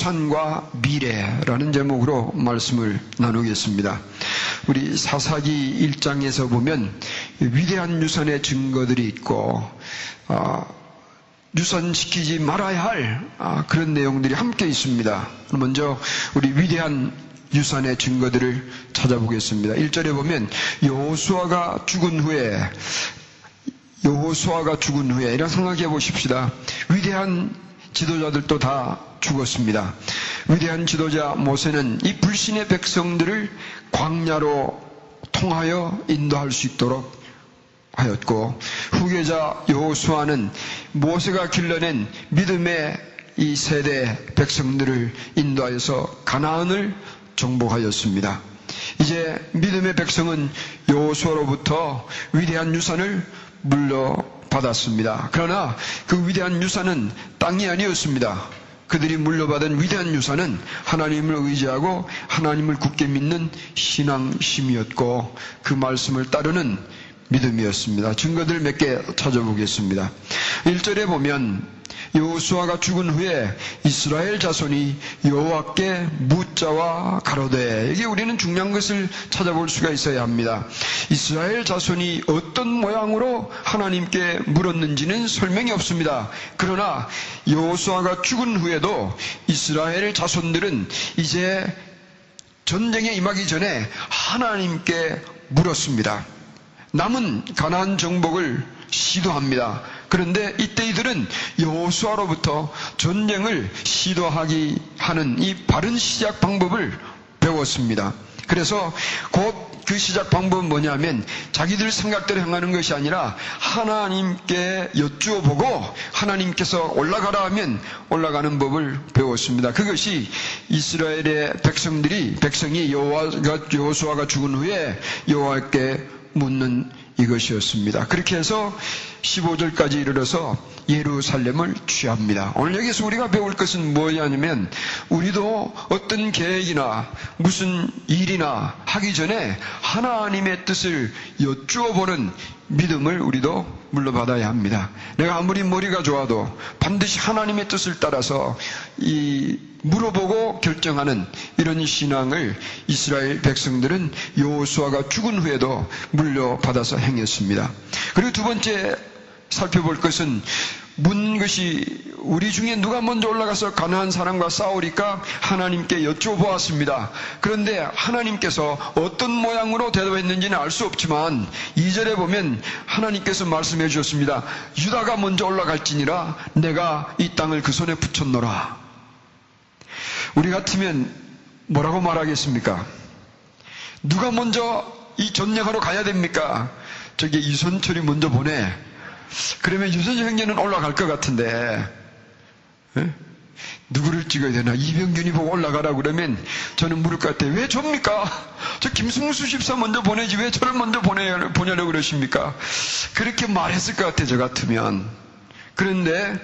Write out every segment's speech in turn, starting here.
유산과 미래라는 제목으로 말씀을 나누겠습니다. 우리 사사기 1장에서 보면 위대한 유산의 증거들이 있고 어, 유산시키지 말아야 할 아, 그런 내용들이 함께 있습니다. 먼저 우리 위대한 유산의 증거들을 찾아보겠습니다. 1절에 보면 여호수아가 죽은 후에 여호수아가 죽은 후에 이런 생각해 보십시다. 위대한 지도자들도 다 죽었습니다. 위대한 지도자 모세는 이 불신의 백성들을 광야로 통하여 인도할 수 있도록 하였고 후계자 여호수아는 모세가 길러낸 믿음의 이 세대 백성들을 인도하여서 가나안을 정복하였습니다. 이제 믿음의 백성은 여호수아로부터 위대한 유산을 물려 받았습니다. 그러나 그 위대한 유산은 땅이 아니었습니다. 그들이 물려받은 위대한 유산은 하나님을 의지하고 하나님을 굳게 믿는 신앙심이었고 그 말씀을 따르는 믿음이었습니다. 증거들 몇 개 찾아보겠습니다. 1절에 보면 여호수아가 죽은 후에 이스라엘 자손이 여호와께 묻자와 가로되 이게 우리는 중요한 것을 찾아볼 수가 있어야 합니다. 이스라엘 자손이 어떤 모양으로 하나님께 물었는지는 설명이 없습니다. 그러나 여호수아가 죽은 후에도 이스라엘 자손들은 이제 전쟁에 임하기 전에 하나님께 물었습니다. 남은 가나안 정복을 시도합니다. 그런데 이때 이들은 여호수아로부터 전쟁을 시도하기 하는 이 바른 시작 방법을 배웠습니다. 그래서 곧 그 시작 방법은 뭐냐면 자기들 생각대로 행하는 것이 아니라 하나님께 여쭈어 보고 하나님께서 올라가라 하면 올라가는 법을 배웠습니다. 그것이 이스라엘의 백성들이 백성이 여호수아가 죽은 후에 여호와께 묻는 이것이었습니다. 그렇게 해서 15절까지 이르러서 예루살렘을 취합니다. 오늘 여기서 우리가 배울 것은 뭐냐면 우리도 어떤 계획이나 무슨 일이나 하기 전에 하나님의 뜻을 여쭈어 보는 믿음을 우리도 물러받아야 합니다. 내가 아무리 머리가 좋아도 반드시 하나님의 뜻을 따라서 이 물어보고 결정하는 이런 신앙을 이스라엘 백성들은 여호수아가 죽은 후에도 물려받아서 행했습니다. 그리고 두 번째 살펴볼 것은 문 것이 우리 중에 누가 먼저 올라가서 가난한 사람과 싸우리까 하나님께 여쭤보았습니다. 그런데 하나님께서 어떤 모양으로 대답했는지는 알 수 없지만 2절에 보면 하나님께서 말씀해 주셨습니다. 유다가 먼저 올라갈지니라 내가 이 땅을 그 손에 붙였노라. 우리 같으면 뭐라고 말하겠습니까? 누가 먼저 이 전쟁하러 가야 됩니까? 저기 이선철이 먼저 보내. 그러면 유선철 형제는 올라갈 것 같은데, 에? 누구를 찍어야 되나? 이병균이 보고 올라가라 그러면 저는 물을 것 같아요. 왜 접니까? 저 김승수 집사 먼저 보내지 왜 저를 먼저 보내, 보내려고 그러십니까? 그렇게 말했을 것 같아요. 저 같으면. 그런데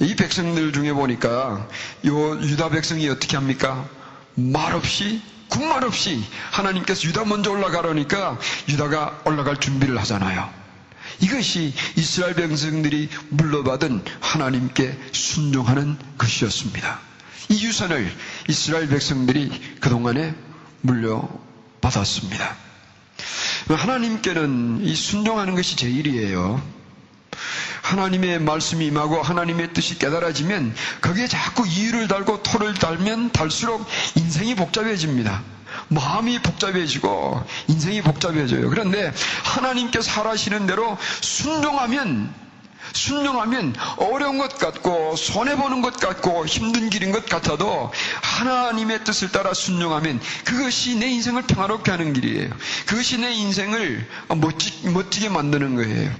이 백성들 중에 보니까 요 유다 백성이 어떻게 합니까? 말 없이 군말 없이 하나님께서 유다 먼저 올라가라니까 유다가 올라갈 준비를 하잖아요. 이것이 이스라엘 백성들이 물러받은 하나님께 순종하는 것이었습니다. 이 유산을 이스라엘 백성들이 그동안에 물려받았습니다. 하나님께는 이 순종하는 것이 제일이에요. 하나님의 말씀이 임하고 하나님의 뜻이 깨달아지면 거기에 자꾸 이유를 달고 토를 달면 달수록 인생이 복잡해집니다. 마음이 복잡해지고 인생이 복잡해져요. 그런데 하나님께서 하라시는 대로 순종하면 순종하면 어려운 것 같고 손해보는 것 같고 힘든 길인 것 같아도 하나님의 뜻을 따라 순종하면 그것이 내 인생을 평화롭게 하는 길이에요. 그것이 내 인생을 멋지, 멋지게 만드는 거예요.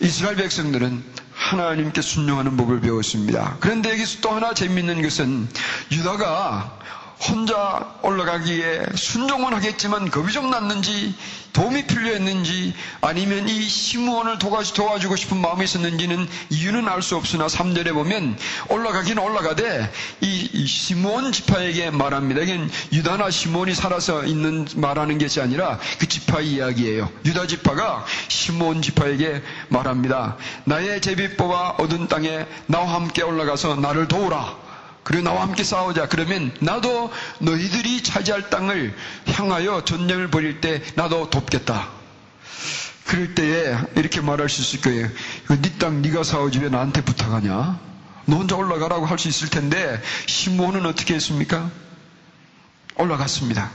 이스라엘 백성들은 하나님께 순종하는 법을 배웠습니다. 그런데 여기서 또 하나 재밌는 것은 유다가 혼자 올라가기에 순종은 하겠지만 겁이 좀 났는지 도움이 필요했는지 아니면 이 시므온을 도와주고 싶은 마음이 있었는지는 이유는 알 수 없으나 3절에 보면 올라가기는 올라가되 이 시므온 지파에게 말합니다. 이건 유다나 시므온이 살아서 있는 말하는 것이 아니라 그 지파 이야기예요. 유다 지파가 시므온 지파에게 말합니다. 나의 제비 뽑아 얻은 땅에 나와 함께 올라가서 나를 도우라. 그리고 나와 함께 싸우자. 그러면 나도 너희들이 차지할 땅을 향하여 전쟁을 벌일 때 나도 돕겠다. 그럴 때에 이렇게 말할 수 있을 거예요. 네땅 네가 싸우지 왜 나한테 부탁하냐? 너 혼자 올라가라고 할 수 있을 텐데 시몬은 어떻게 했습니까? 올라갔습니다.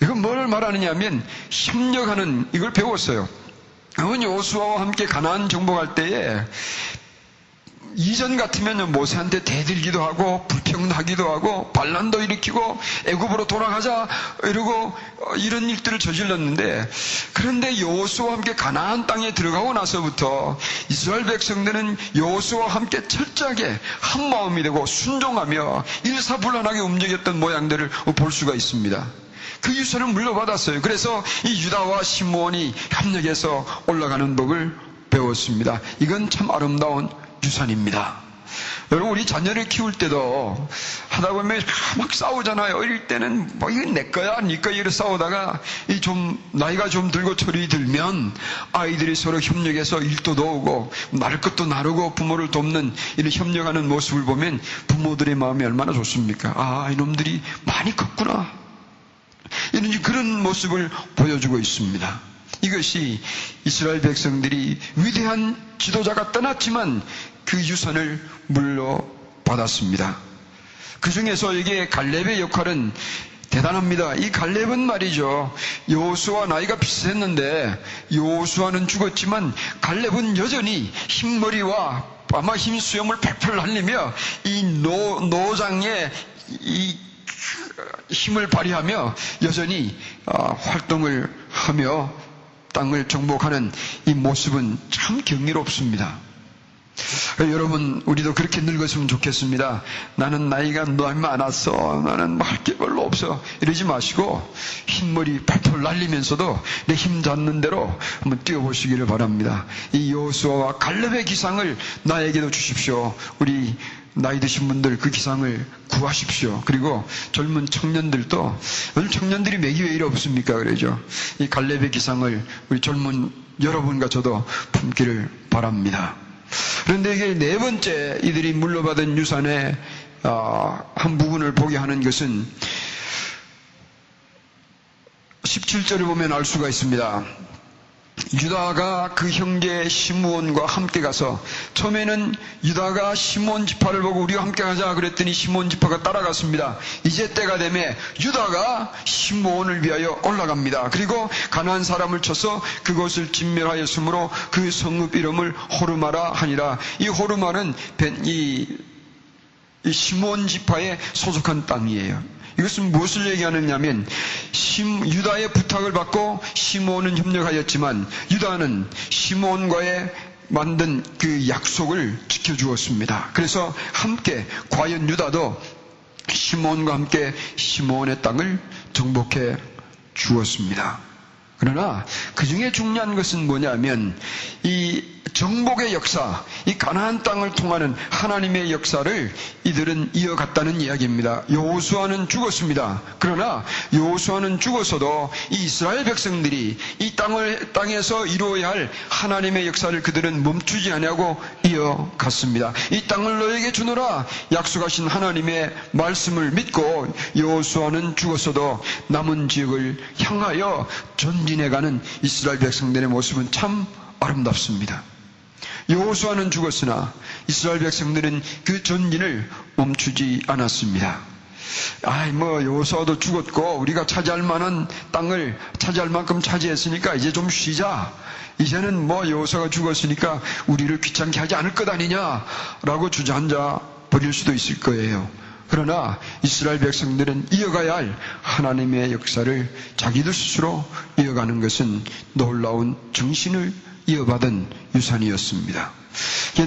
이건 뭘 말하느냐 하면 협력하는 이걸 배웠어요. 그건 요수아와 함께 가나안 정복할 때에 이전 같으면 모세한테 대들기도 하고 불평하기도 하고 반란도 일으키고 애굽으로 돌아가자 이러고 어, 이런 일들을 저질렀는데 그런데 여호수와 함께 가나안 땅에 들어가고 나서부터 이스라엘 백성들은 여호수와 함께 철저하게 한 마음이 되고 순종하며 일사불란하게 움직였던 모양들을 볼 수가 있습니다. 그 유산을 물려받았어요. 그래서 이 유다와 시몬이 협력해서 올라가는 법을 배웠습니다. 이건 참 아름다운 유산입니다. 여러분 우리 자녀를 키울 때도 하다 보면 막 싸우잖아요. 어릴 때는 뭐 이건 내 거야, 네 거야 이렇게 싸우다가 이 좀 나이가 좀 들고 철이 들면 아이들이 서로 협력해서 일도 도우고 나를 것도 나르고 부모를 돕는 이런 협력하는 모습을 보면 부모들의 마음이 얼마나 좋습니까? 아 이놈들이 많이 컸구나. 이런 그런 모습을 보여주고 있습니다. 이것이 이스라엘 백성들이 위대한 지도자가 떠났지만 그 유산을 물려받았습니다. 그 중에서 이게 갈렙의 역할은 대단합니다. 이 갈렙은 말이죠. 요수와 나이가 비슷했는데 요수와는 죽었지만 갈렙은 여전히 흰머리와 아마 흰 수염을 펄펄 날리며 이 노, 노장의 이 힘을 발휘하며 여전히 어, 활동을 하며 땅을 정복하는 이 모습은 참 경이롭습니다. 여러분, 우리도 그렇게 늙었으면 좋겠습니다. 나는 나이가 너무 많았어. 나는 뭐 할 게 별로 없어. 이러지 마시고, 흰머리 팔털 날리면서도 내 힘 닿는 대로 한번 뛰어보시기를 바랍니다. 이 요수와 갈렙의 기상을 나에게도 주십시오. 우리 나이 드신 분들 그 기상을 구하십시오. 그리고 젊은 청년들도 요즘 청년들이 맥이 왜 이리 없습니까? 그러죠. 이 갈렙의 기상을 우리 젊은 여러분과 저도 품기를 바랍니다. 그런데 이게 네 번째 이들이 물려받은 유산의 어, 한 부분을 보게 하는 것은 17절을 보면 알 수가 있습니다. 유다가 그 형제 시므온과 함께 가서 처음에는 유다가 시몬 지파를 보고 우리와 함께 가자 그랬더니 시몬 지파가 따라갔습니다. 이제 때가 되면 유다가 시므온을 위하여 올라갑니다. 그리고 가난한 사람을 쳐서 그것을 진멸하였으므로 그 성읍 이름을 호르마라 하니라. 이 호르마는 이, 이 시몬 지파에 소속한 땅이에요. 이것은 무엇을 얘기하느냐면 유다의 부탁을 받고 시몬은 협력하였지만 유다는 시몬과의 만든 그 약속을 지켜주었습니다. 그래서 함께 과연 유다도 시몬과 함께 시몬의 땅을 정복해 주었습니다. 그러나 그 중에 중요한 것은 뭐냐면 이 정복의 역사, 이 가나안 땅을 통하는 하나님의 역사를 이들은 이어갔다는 이야기입니다. 요수아는 죽었습니다. 그러나 요수아는 죽었어도 이스라엘 백성들이 이 땅을 땅에서 이루어야 할 하나님의 역사를 그들은 멈추지 않냐고 이어갔습니다. 이 땅을 너에게 주노라 약속하신 하나님의 말씀을 믿고 요수아는 죽었어도 남은 지역을 향하여 전진해가는 이스라엘 백성들의 모습은 참 아름답습니다. 여호수아는 죽었으나 이스라엘 백성들은 그 전진을 멈추지 않았습니다. 아이 뭐 여호수아도 죽었고 우리가 차지할 만한 땅을 차지할 만큼 차지했으니까 이제 좀 쉬자. 이제는 뭐 여호수아가 죽었으니까 우리를 귀찮게 하지 않을 것 아니냐라고 주저앉아 버릴 수도 있을 거예요. 그러나 이스라엘 백성들은 이어가야 할 하나님의 역사를 자기들 스스로 이어가는 것은 놀라운 정신을 이어받은 유산이었습니다.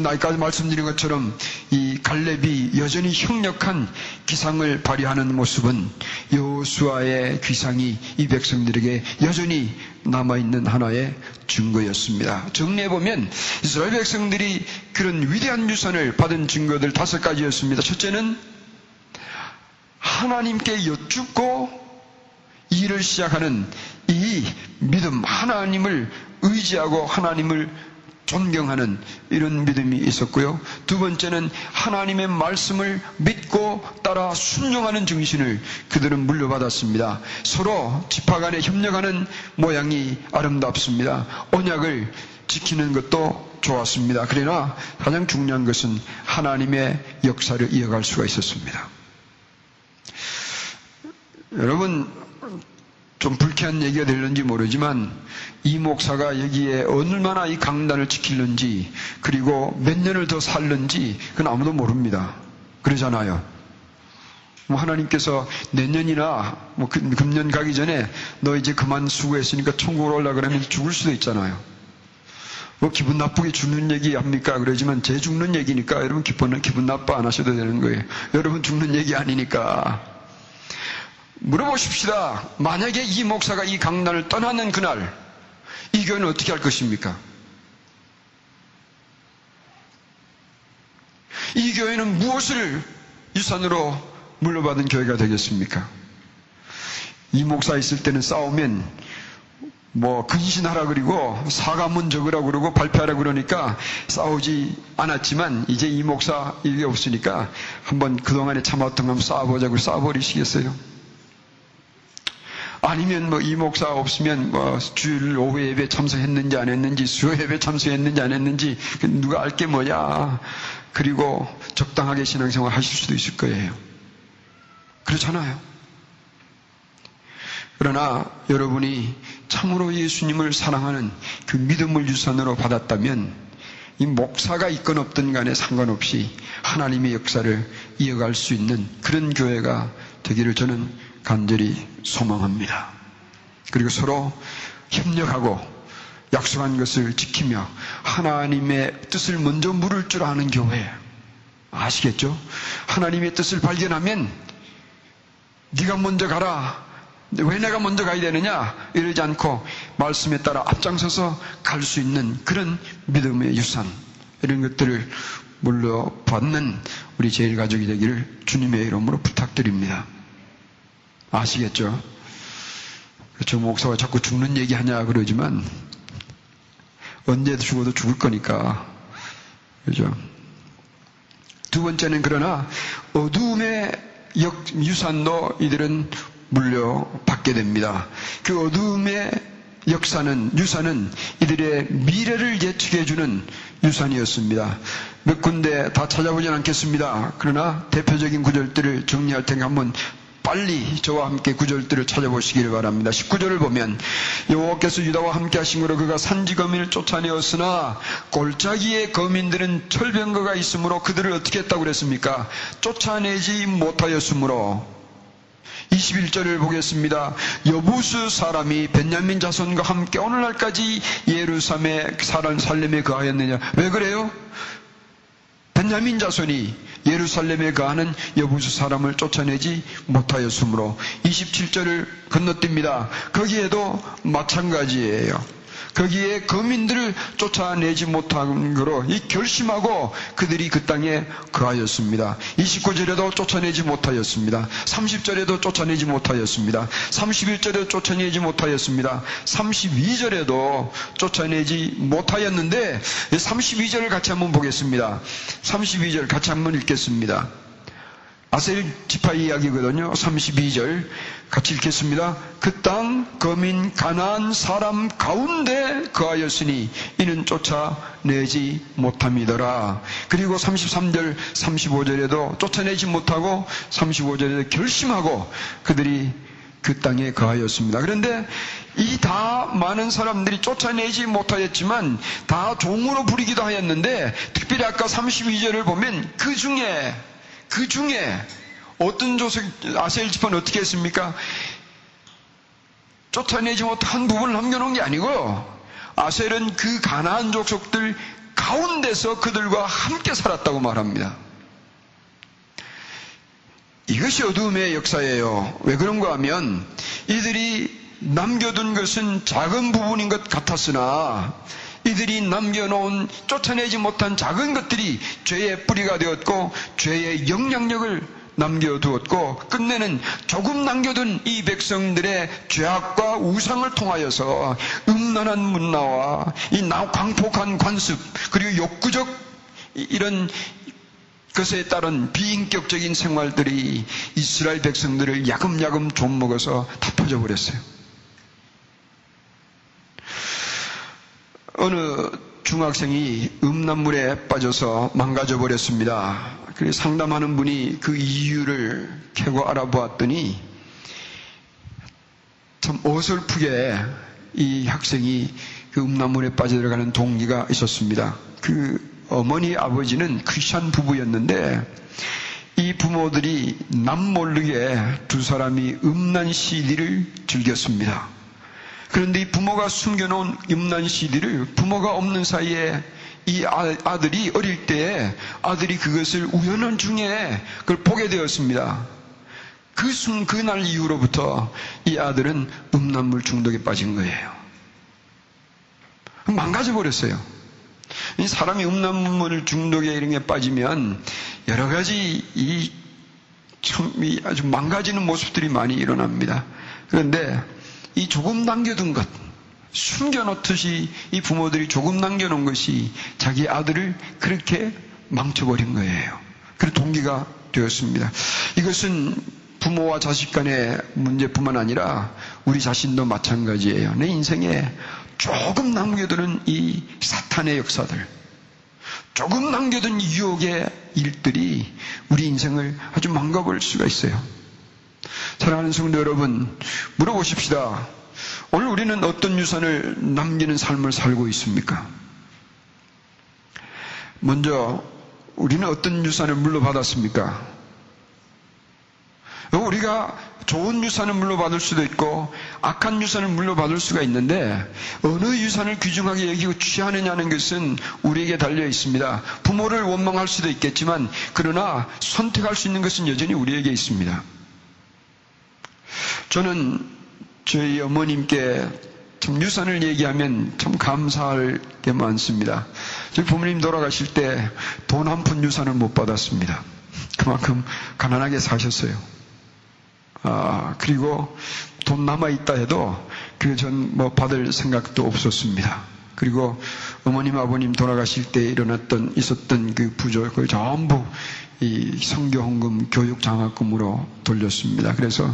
나이까지 말씀드린 것처럼 이 갈렙이 여전히 형력한 기상을 발휘하는 모습은 여수아의 귀상이 이 백성들에게 여전히 남아있는 하나의 증거였습니다. 정리해보면 이스라엘 백성들이 그런 위대한 유산을 받은 증거들 다섯 가지였습니다. 첫째는 하나님께 여쭙고 일을 시작하는 이 믿음, 하나님을 의지하고 하나님을 존경하는 이런 믿음이 있었고요. 두 번째는 하나님의 말씀을 믿고 따라 순종하는 정신을 그들은 물려받았습니다. 서로 지파 간에 협력하는 모양이 아름답습니다. 언약을 지키는 것도 좋았습니다. 그러나 가장 중요한 것은 하나님의 역사를 이어갈 수가 있었습니다. 여러분, 좀 불쾌한 얘기가 될는지 모르지만 이 목사가 여기에 얼마나 이 강단을 지킬는지 그리고 몇 년을 더 살는지 그건 아무도 모릅니다. 그러잖아요. 뭐 하나님께서 내년이나 뭐 금년 가기 전에 너 이제 그만 수고했으니까 천국으로 올라 그러면 죽을 수도 있잖아요. 뭐 기분 나쁘게 죽는 얘기 합니까? 그러지만 제 죽는 얘기니까 여러분 기분, 기분 나빠 안 하셔도 되는 거예요. 여러분 죽는 얘기 아니니까. 물어보십시다. 만약에 이 목사가 이 강단을 떠나는 그날, 이 교회는 어떻게 할 것입니까? 이 교회는 무엇을 유산으로 물려받은 교회가 되겠습니까? 이 목사 있을 때는 싸우면 뭐 근신하라 그리고 사과문 적으라 그러고 발표하라 그러니까 싸우지 않았지만 이제 이 목사 일이 없으니까 한번 그동안에 참았던 거 한번 싸워보자고 싸워버리시겠어요? 아니면 뭐 이 목사 없으면 뭐 주일 오후 예배 참석했는지 안 했는지 수요 예배 참석했는지 안 했는지 그 누가 알 게 뭐냐. 그리고 적당하게 신앙생활 하실 수도 있을 거예요. 그렇잖아요. 그러나 여러분이 참으로 예수님을 사랑하는 그 믿음을 유산으로 받았다면 이 목사가 있건 없든 간에 상관없이 하나님의 역사를 이어갈 수 있는 그런 교회가 되기를 저는 간절히 소망합니다. 그리고 서로 협력하고 약속한 것을 지키며 하나님의 뜻을 먼저 물을 줄 아는 교회. 아시겠죠? 하나님의 뜻을 발견하면 네가 먼저 가라. 왜 내가 먼저 가야 되느냐? 이러지 않고 말씀에 따라 앞장서서 갈 수 있는 그런 믿음의 유산 이런 것들을 물려받는 우리 제일 가족이 되기를 주님의 이름으로 부탁드립니다. 아시겠죠? 저 목사가 자꾸 죽는 얘기 하냐 그러지만 언제 죽어도 죽을 거니까. 그죠? 두 번째는 그러나 어두움의 역, 유산도 이들은 물려받게 됩니다. 그 어두움의 역사는, 유산은 이들의 미래를 예측해주는 유산이었습니다. 몇 군데 다 찾아보진 않겠습니다. 그러나 대표적인 구절들을 정리할 테니 한번 빨리 저와 함께 구절들을 찾아보시기를 바랍니다. 19절을 보면 여호와께서 유다와 함께 하심으로 그가 산지 거민을 쫓아내었으나 골짜기의 거민들은 철병거가 있으므로 그들을 어떻게 했다고 그랬습니까? 쫓아내지 못하였으므로 21절을 보겠습니다. 여부수 사람이 벤야민 자손과 함께 오늘날까지 예루살렘에 살렘에 거하였느냐? 왜 그래요? 벤야민 자손이 예루살렘에 가는 여부수 사람을 쫓아내지 못하였으므로 27절을 건너뜁니다. 거기에도 마찬가지예요. 거기에 거민들을 쫓아내지 못한 거로 이 결심하고 그들이 그 땅에 거하였습니다. 29절에도 쫓아내지 못하였습니다. 30절에도 쫓아내지 못하였습니다. 31절에도 쫓아내지 못하였습니다. 32절에도 쫓아내지 못하였는데 32절을 같이 한번 보겠습니다. 32절 같이 한번 읽겠습니다. 아셀 지파 이야기거든요. 32절 같이 읽겠습니다. 그 땅 거민 가난 사람 가운데 거하였으니 이는 쫓아내지 못함이더라. 그리고 33절, 35절에도 쫓아내지 못하고 35절에도 결심하고 그들이 그 땅에 거하였습니다. 그런데 이 다 많은 사람들이 쫓아내지 못하였지만 다 종으로 부리기도 하였는데 특별히 아까 32절을 보면 그 중에 그 중에 어떤 조석 아셀 지파는 어떻게 했습니까? 쫓아내지 못한 부분을 남겨놓은 게 아니고 아셀은 그 가나안 족속들 가운데서 그들과 함께 살았다고 말합니다. 이것이 어두움의 역사예요. 왜 그런가 하면 이들이 남겨둔 것은 작은 부분인 것 같았으나 이들이 남겨놓은 쫓아내지 못한 작은 것들이 죄의 뿌리가 되었고 죄의 영향력을 남겨두었고 끝내는 조금 남겨둔 이 백성들의 죄악과 우상을 통하여서 음란한 문화와 이 광폭한 관습 그리고 욕구적 이런 것에 따른 비인격적인 생활들이 이스라엘 백성들을 야금야금 좀 먹어서 다 퍼져버렸어요. 어느 중학생이 음란물에 빠져서 망가져 버렸습니다. 그래서 상담하는 분이 그 이유를 캐고 알아보았더니 참 어설프게 이 학생이 그 음란물에 빠져들어가는 동기가 있었습니다. 그 어머니 아버지는 크리스천 부부였는데 이 부모들이 남 모르게 두 사람이 음란 CD를 즐겼습니다. 그런데 이 부모가 숨겨놓은 음란 CD를 부모가 없는 사이에 이 아, 들이 어릴 때 아들이 그것을 우연한 중에 그걸 보게 되었습니다. 그 순, 그날 이후로부터 이 아들은 음란물 중독에 빠진 거예요. 망가져 버렸어요. 이 사람이 음란물 중독에 이런 게 빠지면 여러 가지 이, 참, 이 아주 망가지는 모습들이 많이 일어납니다. 그런데 이 조금 남겨둔 것, 숨겨놓듯이 이 부모들이 조금 남겨놓은 것이 자기 아들을 그렇게 망쳐버린 거예요. 그 동기가 되었습니다. 이것은 부모와 자식 간의 문제뿐만 아니라 우리 자신도 마찬가지예요. 내 인생에 조금 남겨두는 이 사탄의 역사들, 조금 남겨둔 유혹의 일들이 우리 인생을 아주 망가버릴 수가 있어요. 사랑하는 성도 여러분, 물어보십시다. 오늘 우리는 어떤 유산을 남기는 삶을 살고 있습니까? 먼저 우리는 어떤 유산을 물려받았습니까? 우리가 좋은 유산을 물려받을 수도 있고 악한 유산을 물려받을 수가 있는데 어느 유산을 귀중하게 여기고 취하느냐는 것은 우리에게 달려 있습니다. 부모를 원망할 수도 있겠지만 그러나 선택할 수 있는 것은 여전히 우리에게 있습니다. 저는 저희 어머님께 참 유산을 얘기하면 참 감사할 게 많습니다. 저희 부모님 돌아가실 때 돈 한 푼 유산을 못 받았습니다. 그만큼 가난하게 사셨어요. 아, 그리고 돈 남아있다 해도 그 전 뭐 받을 생각도 없었습니다. 그리고 어머님 아버님 돌아가실 때 일어났던 있었던 그 그걸 전부 이 성교 헌금 교육 장학금으로 돌렸습니다. 그래서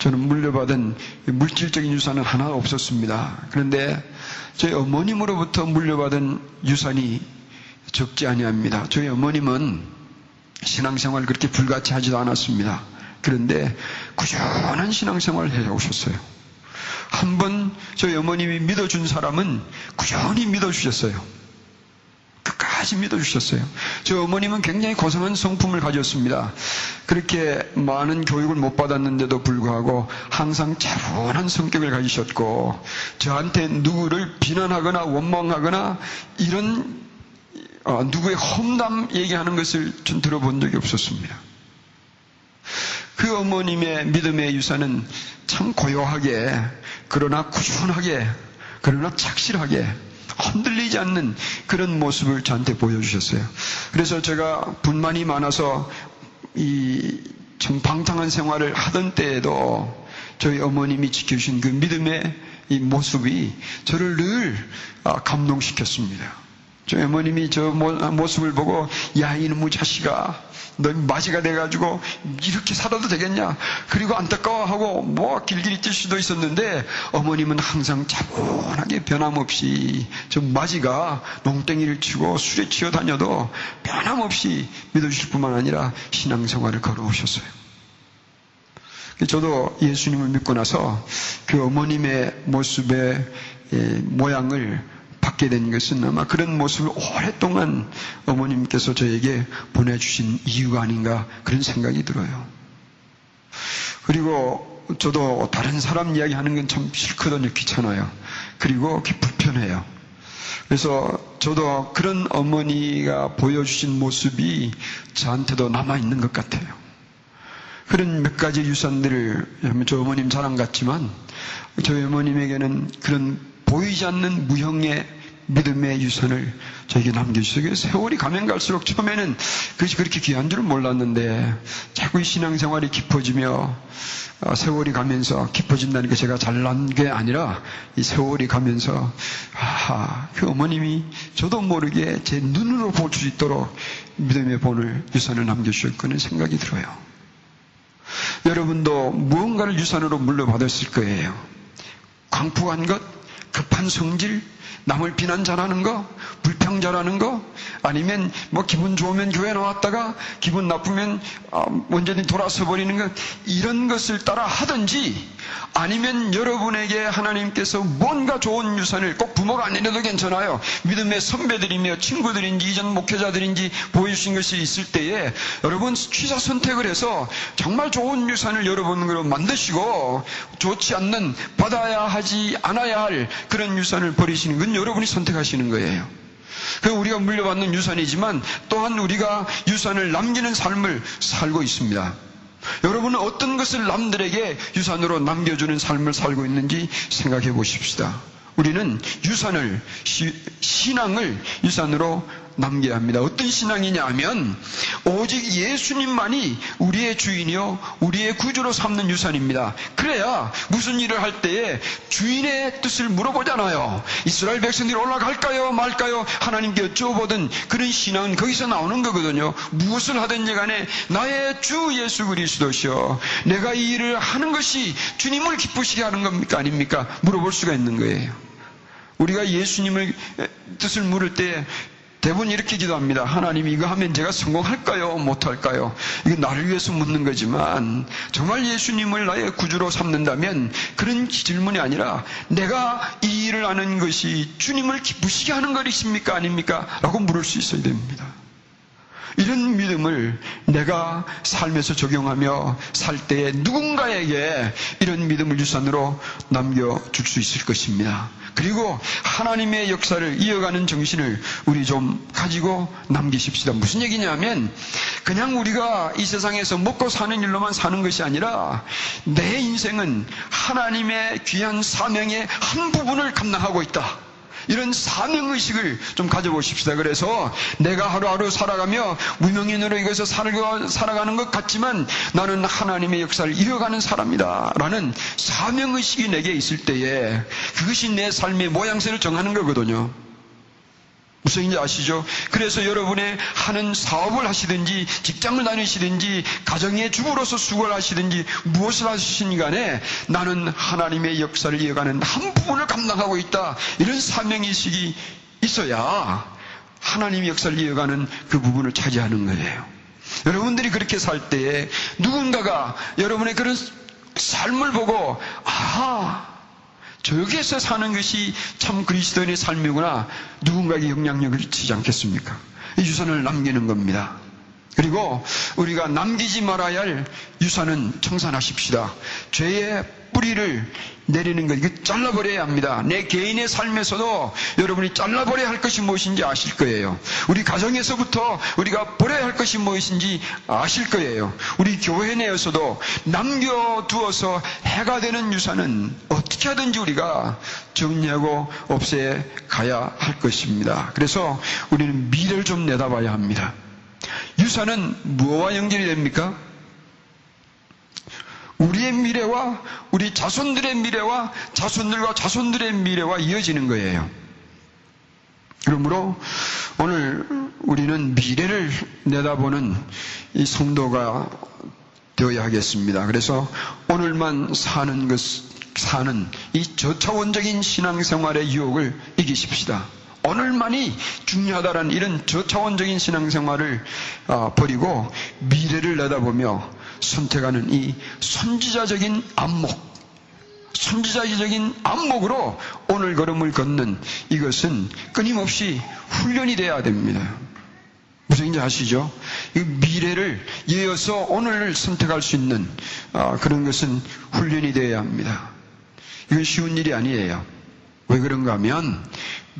저는 물려받은 물질적인 유산은 하나 없었습니다. 그런데 저희 어머님으로부터 물려받은 유산이 적지 아니합니다. 저희 어머님은 신앙생활 그렇게 불같이 하지도 않았습니다. 그런데 꾸준한 신앙생활을 해오셨어요. 한 번 저희 어머님이 믿어준 사람은 꾸준히 믿어주셨어요. 끝까지 믿어주셨어요. 저 어머님은 굉장히 고상한 성품을 가졌습니다. 그렇게 많은 교육을 못 받았는데도 불구하고 항상 차분한 성격을 가지셨고 저한테 누구를 비난하거나 원망하거나 이런 어, 누구의 험담 얘기하는 것을 전 들어본 적이 없었습니다. 그 어머님의 믿음의 유산은 참 고요하게 그러나 꾸준하게 그러나 착실하게 흔들리지 않는 그런 모습을 저한테 보여주셨어요. 그래서 제가 분만이 많아서 이 참 방탕한 생활을 하던 때에도 저희 어머님이 지켜주신 그 믿음의 이 모습이 저를 늘 아, 감동시켰습니다. 저희 어머님이 저 모습을 보고 야 이놈의 자식아 너 마지가 돼가지고 이렇게 살아도 되겠냐? 그리고 안타까워하고 뭐 길길이 뛸 수도 있었는데 어머님은 항상 차분하게 변함없이 저 마지가 농땡이를 치고 술에 치여 다녀도 변함없이 믿어주실 뿐만 아니라 신앙생활을 걸어오셨어요. 저도 예수님을 믿고 나서 그 어머님의 모습의 예, 모양을 받게 된 것은 아마 그런 모습을 오랫동안 어머님께서 저에게 보내주신 이유가 아닌가 그런 생각이 들어요. 그리고 저도 다른 사람 이야기 하는 건 참 싫거든요. 귀찮아요. 그리고 불편해요. 그래서 저도 그런 어머니가 보여주신 모습이 저한테도 남아있는 것 같아요. 그런 몇 가지 유산들을 저 어머님 자랑 같지만 저희 어머님에게는 그런 보이지 않는 무형의 믿음의 유산을 저에게 남겨주세요. 세월이 가면 갈수록 처음에는 그것이 그렇게 귀한 줄은 몰랐는데 자꾸 이 신앙생활이 깊어지며 어, 세월이 가면서 깊어진다는 게 제가 잘난 게 아니라 이 세월이 가면서 아하 그 어머님이 저도 모르게 제 눈으로 볼 수 있도록 믿음의 본을 유산을 남겨주셨거는 생각이 들어요. 여러분도 무언가를 유산으로 물려받았을 거예요. 광풍한 것, 급한 성질, 남을 비난 잘하는 거, 불평 잘하는 거, 아니면 뭐 기분 좋으면 교회 나왔다가 기분 나쁘면 어, 언제든 돌아서 버리는 것, 이런 것을 따라 하든지, 아니면 여러분에게 하나님께서 뭔가 좋은 유산을 꼭 부모가 아니라도 괜찮아요. 믿음의 선배들이며 친구들인지 이전 목회자들인지 보여주신 것이 있을 때에 여러분 취사 선택을 해서 정말 좋은 유산을 여러분으로 만드시고 좋지 않는 받아야 하지 않아야 할 그런 유산을 버리시는 건 여러분이 선택하시는 거예요. 그 우리가 물려받는 유산이지만 또한 우리가 유산을 남기는 삶을 살고 있습니다. 여러분은 어떤 것을 남들에게 유산으로 남겨주는 삶을 살고 있는지 생각해 보십시다. 우리는 유산을, 시, 신앙을 유산으로 남겨야 합니다. 어떤 신앙이냐 하면 오직 예수님만이 우리의 주인이요 우리의 구주로 삼는 유산입니다. 그래야 무슨 일을 할 때에 주인의 뜻을 물어보잖아요. 이스라엘 백성들이 올라갈까요 말까요 하나님께 여쭤보던 그런 신앙은 거기서 나오는 거거든요. 무엇을 하든지 간에 나의 주 예수 그리스도시여 내가 이 일을 하는 것이 주님을 기쁘시게 하는 겁니까 아닙니까 물어볼 수가 있는 거예요. 우리가 예수님을 뜻을 물을 때 대부분 이렇게 기도합니다. 하나님 이거 하면 제가 성공할까요? 못할까요? 이거 나를 위해서 묻는 거지만 정말 예수님을 나의 구주로 삼는다면 그런 질문이 아니라 내가 이 일을 하는 것이 주님을 기쁘시게 하는 것이십니까? 아닙니까? 라고 물을 수 있어야 됩니다. 이런 믿음을 내가 삶에서 적용하며 살 때에 누군가에게 이런 믿음을 유산으로 남겨줄 수 있을 것입니다. 그리고 하나님의 역사를 이어가는 정신을 우리 좀 가지고 남기십시다. 무슨 얘기냐면 그냥 우리가 이 세상에서 먹고 사는 일로만 사는 것이 아니라 내 인생은 하나님의 귀한 사명의 한 부분을 감당하고 있다. 이런 사명의식을 좀 가져보십시다. 그래서 내가 하루하루 살아가며 무명인으로 이것을 살아가는 것 같지만 나는 하나님의 역사를 이어가는 사람이다. 라는 사명의식이 내게 있을 때에 그것이 내 삶의 모양새를 정하는 거거든요. 무슨 얘기인지 아시죠? 그래서 여러분의 하는 사업을 하시든지 직장을 다니시든지 가정의 주부로서 수고를 하시든지 무엇을 하시니 간에 나는 하나님의 역사를 이어가는 한 부분을 감당하고 있다. 이런 사명의식이 있어야 하나님의 역사를 이어가는 그 부분을 차지하는 거예요. 여러분들이 그렇게 살 때에 누군가가 여러분의 그런 삶을 보고 아 저기에서 사는 것이 참 그리스도인의 삶이구나. 누군가에게 영향력을 미치지 않겠습니까? 이 유산을 남기는 겁니다. 그리고 우리가 남기지 말아야 할 유산은 청산하십시다. 죄의 뿌리를 내리는 것, 이거 잘라버려야 합니다. 내 개인의 삶에서도 여러분이 잘라버려야 할 것이 무엇인지 아실 거예요. 우리 가정에서부터 우리가 버려야 할 것이 무엇인지 아실 거예요. 우리 교회 내에서도 남겨두어서 해가 되는 유산은 어떻게 하든지 우리가 정리하고 없애 가야 할 것입니다. 그래서 우리는 미래를 좀 내다봐야 합니다. 유산은 무엇과 연결이 됩니까? 우리의 미래와 우리 자손들의 미래와 자손들과 자손들의 미래와 이어지는 거예요. 그러므로 오늘 우리는 미래를 내다보는 이 성도가 되어야 하겠습니다. 그래서 오늘만 사는 것, 사는 이 저차원적인 신앙생활의 유혹을 이기십시다. 오늘만이 중요하다는 이런 저차원적인 신앙생활을 어, 버리고 미래를 내다보며 선택하는 이 선지자적인 안목, 선지자적인 안목으로 오늘 걸음을 걷는 이것은 끊임없이 훈련이 돼야 됩니다. 무슨 얘기인지 아시죠? 이 미래를 이어서 오늘을 선택할 수 있는 아, 그런 것은 훈련이 되어야 합니다. 이건 쉬운 일이 아니에요. 왜 그런가 하면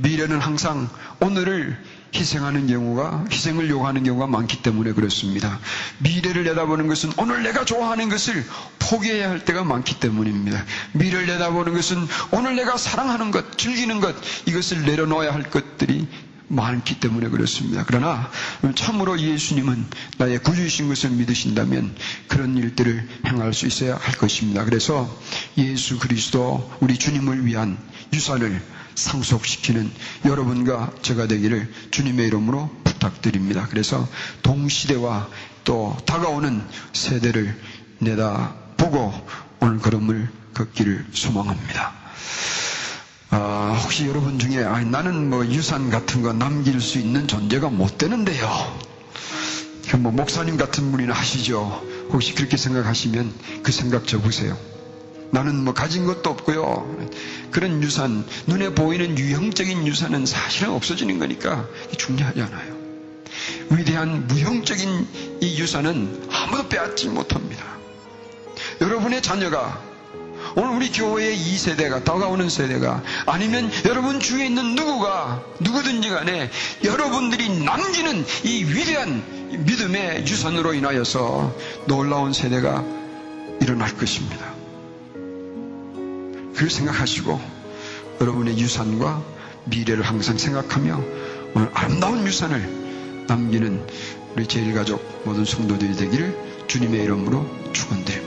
미래는 항상 오늘을 희생하는 경우가, 희생을 요구하는 경우가 많기 때문에 그렇습니다. 미래를 내다보는 것은 오늘 내가 좋아하는 것을 포기해야 할 때가 많기 때문입니다. 미래를 내다보는 것은 오늘 내가 사랑하는 것, 즐기는 것, 이것을 내려놓아야 할 것들이 많기 때문에 그렇습니다. 그러나 참으로 예수님은 나의 구주이신 것을 믿으신다면 그런 일들을 행할 수 있어야 할 것입니다. 그래서 예수 그리스도 우리 주님을 위한 유산을 상속시키는 여러분과 제가 되기를 주님의 이름으로 부탁드립니다. 그래서 동시대와 또 다가오는 세대를 내다보고 오늘 걸음을 걷기를 소망합니다. 아, 혹시 여러분 중에 아, 나는 뭐 유산 같은 거 남길 수 있는 존재가 못 되는데요. 뭐 목사님 같은 분이나 하시죠. 혹시 그렇게 생각하시면 그 생각 접으세요. 나는 뭐 가진 것도 없고요. 그런 유산, 눈에 보이는 유형적인 유산은 사실은 없어지는 거니까 중요하지 않아요. 위대한 무형적인 이 유산은 아무도 빼앗지 못합니다. 여러분의 자녀가 오늘 우리 교회의 이 세대가 다가오는 세대가 아니면 여러분 주위에 있는 누구가 누구든지 간에 여러분들이 남기는 이 위대한 믿음의 유산으로 인하여서 놀라운 세대가 일어날 것입니다. 그걸 생각하시고 여러분의 유산과 미래를 항상 생각하며 오늘 아름다운 유산을 남기는 우리 제일가족 모든 성도들이 되기를 주님의 이름으로 축원드립니다.